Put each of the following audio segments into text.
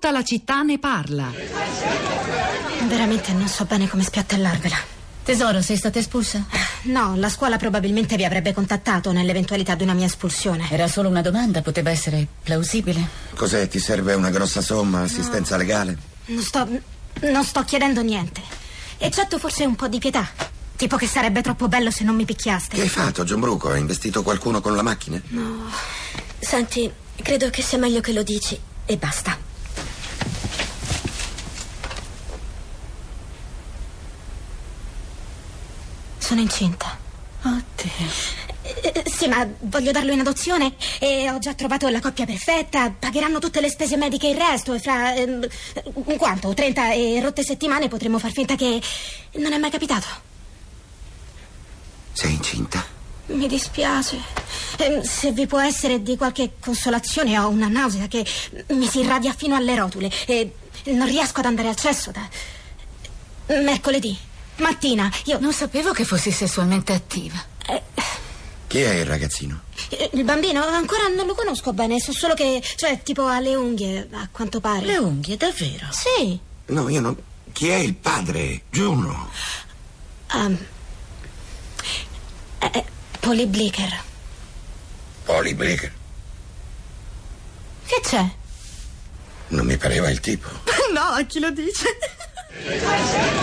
Tutta la città ne parla. Veramente non so bene come spiattellarvela. Tesoro, sei stata espulsa? No, la scuola probabilmente vi avrebbe contattato nell'eventualità di una mia espulsione. Era solo una domanda, poteva essere plausibile. Cos'è? Ti serve una grossa somma? Assistenza legale? Non sto. non sto chiedendo niente. Eccetto forse un po' di pietà. Tipo che sarebbe troppo bello se non mi picchiaste. Che hai fatto, John Bruco? Hai investito qualcuno con la macchina? No. Senti, credo che sia meglio che lo dici. E basta. Sono incinta. Oddio. Eh, Sì, ma voglio darlo in adozione e ho già trovato la coppia perfetta. Pagheranno tutte le spese mediche e il resto. E fra. ehm, quanto? 30 e rotte settimane potremo far finta che non è mai capitato. Sei incinta? Mi dispiace. Ehm, se vi può essere di qualche consolazione, ho una nausea che mi si irradia fino alle rotule e non riesco ad andare al cesso da. mercoledì. Mattina, io. Non sapevo che fossi sessualmente attiva. Chi è il ragazzino? Eh, Il bambino ancora non lo conosco bene, so solo che. cioè, tipo ha le unghie, a quanto pare. Le unghie, davvero? Sì. No, io non. Chi è il padre? Giuno. Um, eh, Polly Blicker. Polly Bleeker. Che c'è? Non mi pareva il tipo. No, a chi lo dice?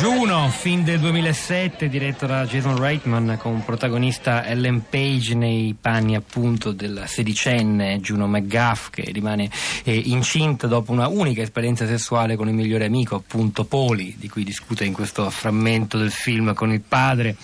Juno, film del 2007 diretto da Jason Reitman con protagonista Ellen Page nei panni appunto della sedicenne Juno McGuff che rimane eh, incinta dopo una unica esperienza sessuale con il migliore amico appunto Poli di cui discute in questo frammento del film con il padre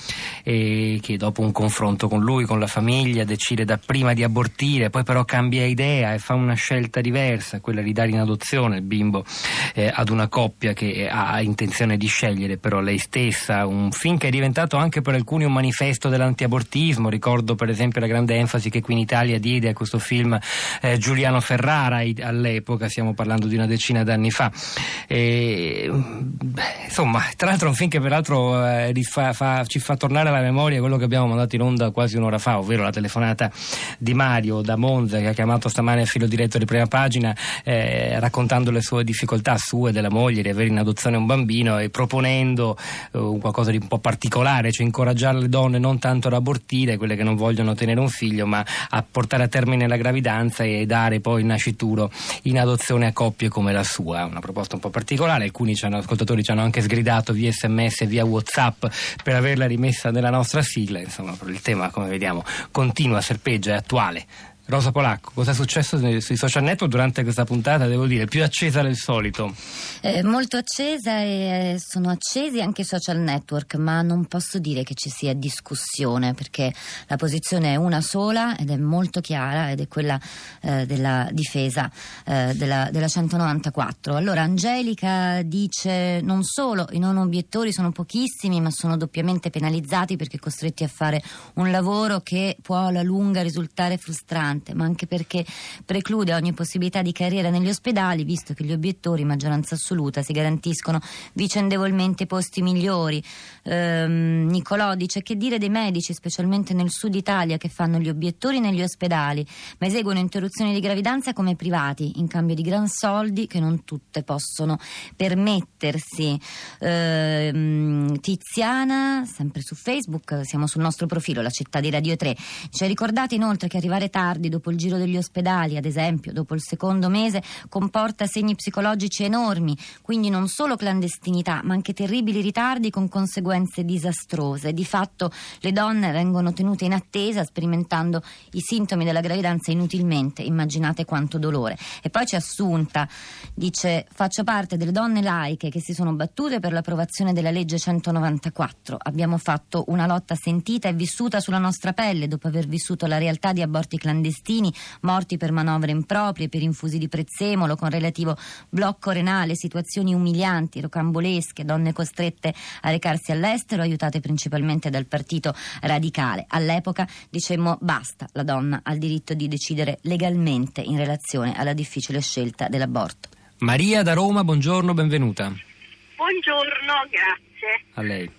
e che dopo un confronto con lui, con la famiglia decide dapprima di abortire poi però cambia idea e fa una scelta diversa quella di dare in adozione il bimbo eh, ad una coppia che ha intenzione di scegliere però lei stessa, un film che è diventato anche per alcuni un manifesto dell'antiabortismo, ricordo per esempio la grande enfasi che qui in Italia diede a questo film eh, Giuliano Ferrara all'epoca, stiamo parlando di una decina d'anni fa. E, insomma, tra l'altro è un film che peraltro eh, rifà- fa- ci fa tornare alla memoria quello che abbiamo mandato in onda quasi un'ora fa, ovvero la telefonata di Mario da Monza che ha chiamato stamane il filo diretto di prima pagina eh, raccontando le sue difficoltà sue della moglie di avere in adozione un bambino e proponendo eh, un qualcosa di un po' particolare, cioè incoraggiare le donne non tanto ad abortire, quelle che non vogliono tenere un figlio, ma a portare a termine la gravidanza e dare poi il nascituro in adozione a coppie come la sua. Una proposta un po' particolare, alcuni ci hanno- ascoltatori ci hanno anche sgridato via sms e via whatsapp per averla rimessa nella nostra sigla, insomma il tema come vediamo continua, serpeggia, è attuale. Rosa Polacco, cosa è successo sui social network durante questa puntata? Devo dire, più accesa del solito. Eh, molto accesa e eh, sono accesi anche i social network, ma non posso dire che ci sia discussione perché la posizione è una sola ed è molto chiara ed è quella eh, della difesa eh, della, della 194. Allora Angelica dice non solo i non obiettori sono pochissimi ma sono doppiamente penalizzati perché costretti a fare un lavoro che può alla lunga risultare frustrante, ma anche perché preclude ogni possibilità di carriera negli ospedali, visto che gli obiettori, maggioranza assoluta, si garantiscono vicendevolmente posti migliori. Ehm, Nicolò dice che dire dei medici, specialmente nel sud Italia, che fanno gli obiettori negli ospedali, ma eseguono interruzioni di gravidanza come privati, in cambio di gran soldi che non tutte possono permettersi. Ehm, Tiziana, sempre su Facebook, siamo sul nostro profilo, la città di Radio 3, ci ha ricordato inoltre che arrivare tardi dopo il giro degli ospedali, ad esempio dopo il secondo mese, comporta segni psicologici enormi, quindi non solo clandestinità, ma anche terribili ritardi con conseguenze disastrose. Di fatto le donne vengono tenute in attesa, sperimentando i sintomi della gravidanza inutilmente. Immaginate quanto dolore. E poi c'è Assunta, dice: Faccio parte delle donne laiche che si sono battute per l'approvazione della legge 194. Abbiamo fatto una lotta sentita e vissuta sulla nostra pelle dopo aver vissuto la realtà di aborti clandestini, morti per manovre improprie, per infusi di prezzemolo con relativo blocco renale, situazioni umilianti, rocambolesche, donne costrette a recarsi all'estero, aiutate principalmente dal partito radicale. All'epoca dicemmo basta, la donna ha il diritto di decidere legalmente in relazione alla difficile scelta dell'aborto. Maria da Roma, buongiorno, benvenuta. Buongiorno, grazie. A lei.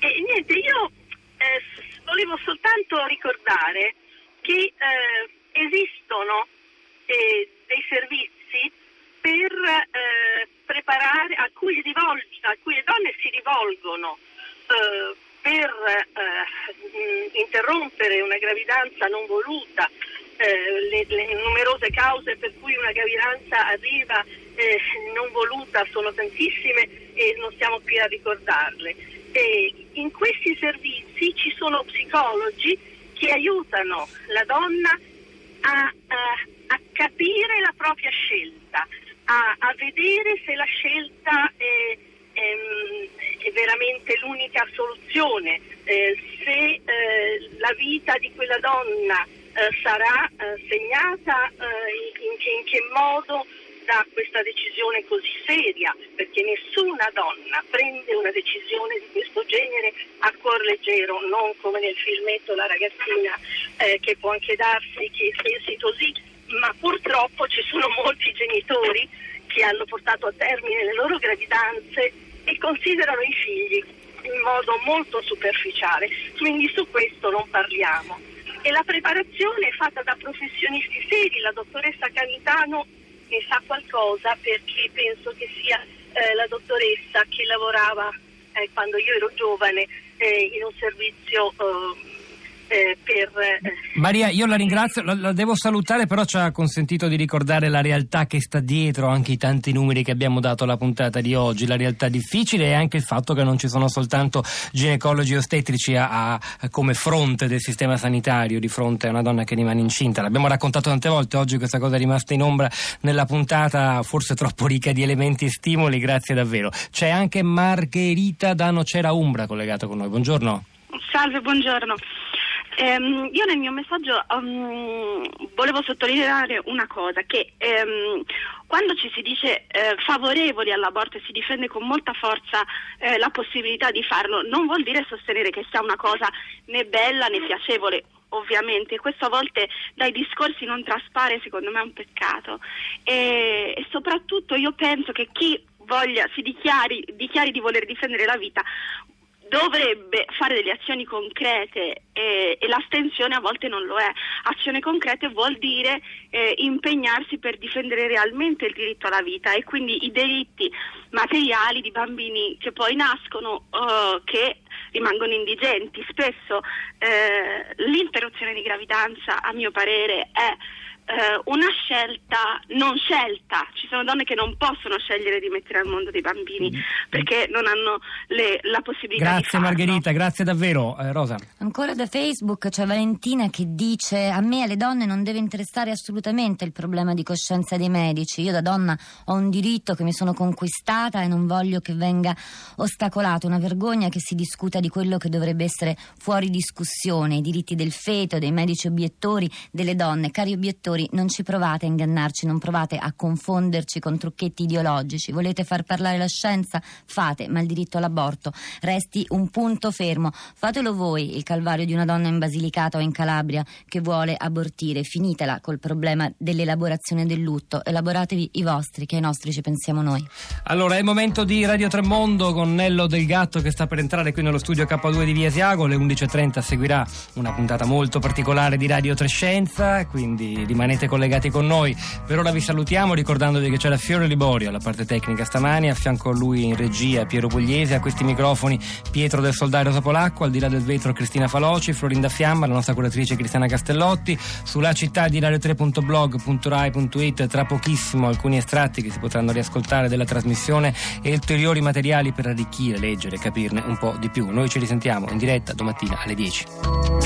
E niente, io eh, volevo soltanto ricordare che eh, esistono servizi per eh, preparare, a cui, rivolg- a cui le donne si rivolgono eh, per eh, interrompere una gravidanza non voluta, eh, le, le, numerose cause per cui una gravidanza arriva eh, non voluta sono tantissime e non stiamo qui a ricordarle. In questi servizi ci sono psicologi che aiutano la donna a, a, a capire la propria scelta, a, a, vedere se la scelta è, è, è veramente l'unica soluzione, eh, se eh, la vita di quella donna eh, sarà eh, segnata eh, in, in, che modo da questa decisione così seria, perché nessuna donna prende una decisione di questo genere a cuor leggero, non come nel filmetto La ragazzina eh, che può anche darsi che pensi così, ma purtroppo ci sono molti genitori che hanno portato a termine le loro gravidanze e considerano i figli in modo molto superficiale, quindi su questo non parliamo. E la preparazione è fatta da professionisti seri, la dottoressa Canitano ne sa qualcosa perché penso che sia eh, la dottoressa che lavorava eh, quando io ero giovane eh, in un servizio eh, per... Eh, Maria, io la ringrazio, la, la, devo salutare, però ci ha consentito di ricordare la realtà che sta dietro anche i tanti numeri che abbiamo dato alla puntata di oggi, la realtà difficile e anche il fatto che non ci sono soltanto ginecologi ostetrici a, a, come fronte del sistema sanitario di fronte a una donna che rimane incinta. L'abbiamo raccontato tante volte, oggi questa cosa è rimasta in ombra nella puntata, forse troppo ricca di elementi e stimoli, grazie davvero. C'è anche Margherita da Nocera Umbra collegata con noi, buongiorno. Salve, buongiorno. Ehm, io nel mio messaggio um, volevo sottolineare una cosa, che um, quando ci si dice eh, favorevoli all'aborto e si difende con molta forza eh, la possibilità di farlo, non vuol dire sostenere che sia una cosa né bella né piacevole. Ovviamente, questo a volte dai discorsi non traspare, secondo me è un peccato. E, e soprattutto io penso che chi voglia, si dichiari, dichiari di voler difendere la vita dovrebbe fare delle azioni concrete eh, e l'astensione a volte non lo è. Azione concreta vuol dire eh, impegnarsi per difendere realmente il diritto alla vita e quindi i diritti materiali di bambini che poi nascono uh, che rimangono indigenti. Spesso eh, l'interruzione di gravidanza, a mio parere, è eh, una scelta non scelta. Ci sono donne che non possono scegliere di mettere al mondo dei bambini perché non hanno le, la possibilità grazie Margherita, grazie davvero. Eh, Rosa. Ancora da Facebook c'è Valentina che dice a me alle donne non deve interessare assolutamente il problema di coscienza dei medici. Io da donna ho un diritto che mi sono conquistata e non voglio che venga ostacolato. Una vergogna che si discuta di quello che dovrebbe essere fuori discussione, i diritti del feto, dei medici obiettori, delle donne. Cari obiettori, ascoltatori, non ci provate a ingannarci, non provate a confonderci con trucchetti ideologici. Volete far parlare la scienza? Fate, ma il diritto all'aborto resti un punto fermo. Fatelo voi il calvario di una donna in Basilicata o in Calabria che vuole abortire. Finitela col problema dell'elaborazione del lutto. Elaboratevi i vostri, che ai nostri ci pensiamo noi. Allora, è il momento di Radio Tremondo con Nello del Gatto che sta per entrare qui nello studio K2 di Via Siago. Alle 11.30 seguirà una puntata molto particolare di Radio Trescenza, quindi rimanete rimanete collegati con noi. Per ora vi salutiamo ricordandovi che c'è la Fiore Liborio alla parte tecnica stamani, a fianco a lui in regia Piero Pugliese, a questi microfoni Pietro del Soldario Topolacco, al di là del vetro Cristina Faloci, Florinda Fiamma, la nostra curatrice Cristiana Castellotti, sulla città di radio3.blog.rai.it tra pochissimo alcuni estratti che si potranno riascoltare della trasmissione e ulteriori materiali per arricchire, leggere, capirne un po' di più. Noi ci risentiamo in diretta domattina alle 10.